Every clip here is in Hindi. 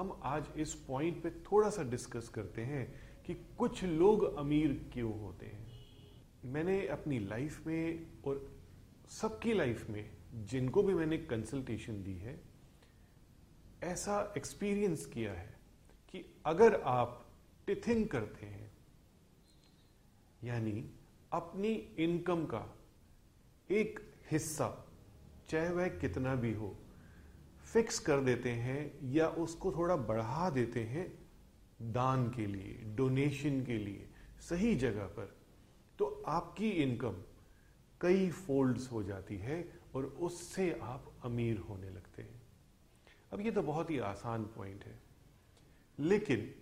हम आज इस पॉइंट पे थोड़ा सा डिस्कस करते हैं कि कुछ लोग अमीर क्यों होते हैं। मैंने अपनी लाइफ में और सबकी लाइफ में जिनको भी मैंने कंसल्टेशन दी है, ऐसा एक्सपीरियंस किया है कि अगर आप टिथिंग करते हैं, यानी अपनी इनकम का एक हिस्सा, चाहे वह कितना भी हो फिक्स कर देते हैं या उसको थोड़ा बढ़ा देते हैं दान के लिए डोनेशन के लिए, सही जगह पर तो आपकी इनकम कई फोल्ड्स हो जाती है और उससे आप अमीर होने लगते हैं। अब ये तो बहुत ही आसान पॉइंट है। लेकिन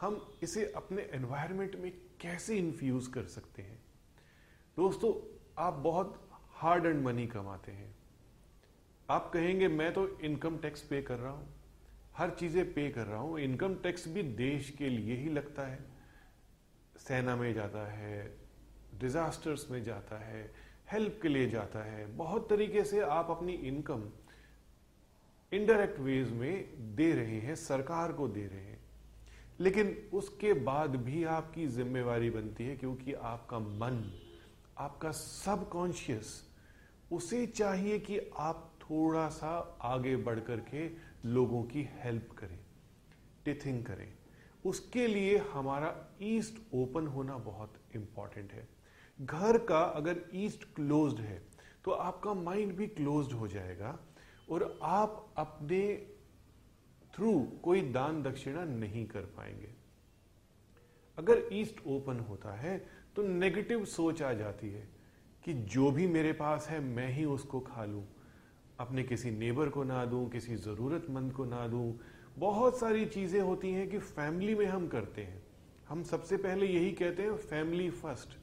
हम इसे अपने एनवायरनमेंट में कैसे इन्फ्यूज कर सकते हैं? दोस्तों, आप बहुत हार्ड एंड मनी कमाते हैं। आप कहेंगे, मैं तो इनकम टैक्स पे कर रहा हूँ। हर चीज़ें पे कर रहा हूँ। इनकम टैक्स भी देश के लिए ही लगता है। सेना में जाता है डिजास्टर्स में जाता है हेल्प के लिए जाता है। बहुत तरीके से आप अपनी इनकम इनडायरेक्ट वेज में दे रहे हैं, सरकार को दे रहे हैं। लेकिन उसके बाद भी आपकी जिम्मेवारी बनती है क्योंकि आपका मन, आपका सबकॉन्शियस उसे चाहिए कि आप थोड़ा सा आगे बढ़ करके लोगों की हेल्प करें टिथिंग करें। उसके लिए हमारा ईस्ट ओपन होना बहुत इंपॉर्टेंट है। घर का अगर ईस्ट क्लोज्ड है तो आपका माइंड भी क्लोज्ड हो जाएगा और आप अपने थ्रू कोई दान दक्षिणा नहीं कर पाएँगे। अगर ईस्ट ओपन होता है तो नेगेटिव सोच आ जाती है कि जो भी मेरे पास है, मैं ही उसको खा लूँ। अपने किसी नेबर को ना दूँ, किसी जरूरतमंद को ना दूँ। बहुत सारी चीज़ें होती हैं कि फैमिली में हम करते हैं। हम सबसे पहले यही कहते हैं, फैमिली फ़र्स्ट.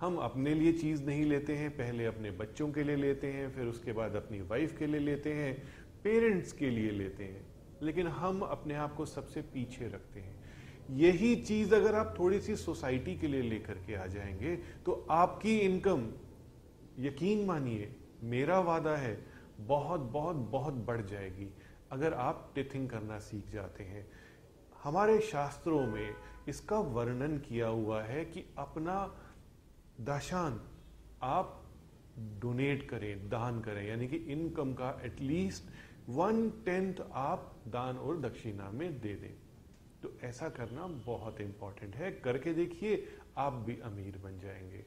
हम अपने लिए चीज़ नहीं लेते हैं, पहले अपने बच्चों के लिए लेते हैं, फिर उसके बाद अपनी वाइफ के लिए लेते हैं पेरेंट्स के लिए लेते हैं। लेकिन हम अपने आप को सबसे पीछे रखते हैं। यही चीज़ अगर आप थोड़ी सी सोसाइटी के लिए लेकर के आ जाएँगे तो आपकी इनकम यकीन मानिए, मेरा वादा है बहुत बहुत बहुत बढ़ जाएगी। अगर आप टिथिंग करना सीख जाते हैं, हमारे शास्त्रों में इसका वर्णन किया हुआ है कि अपना दाशान आप डोनेट करें, दान करें, यानी कि इनकम का एटलीस्ट वन टेंथ आप दान और दक्षिणा में दे दें। तो ऐसा करना बहुत इंपॉर्टेंट है। करके देखिए, आप भी अमीर बन जाएँगे।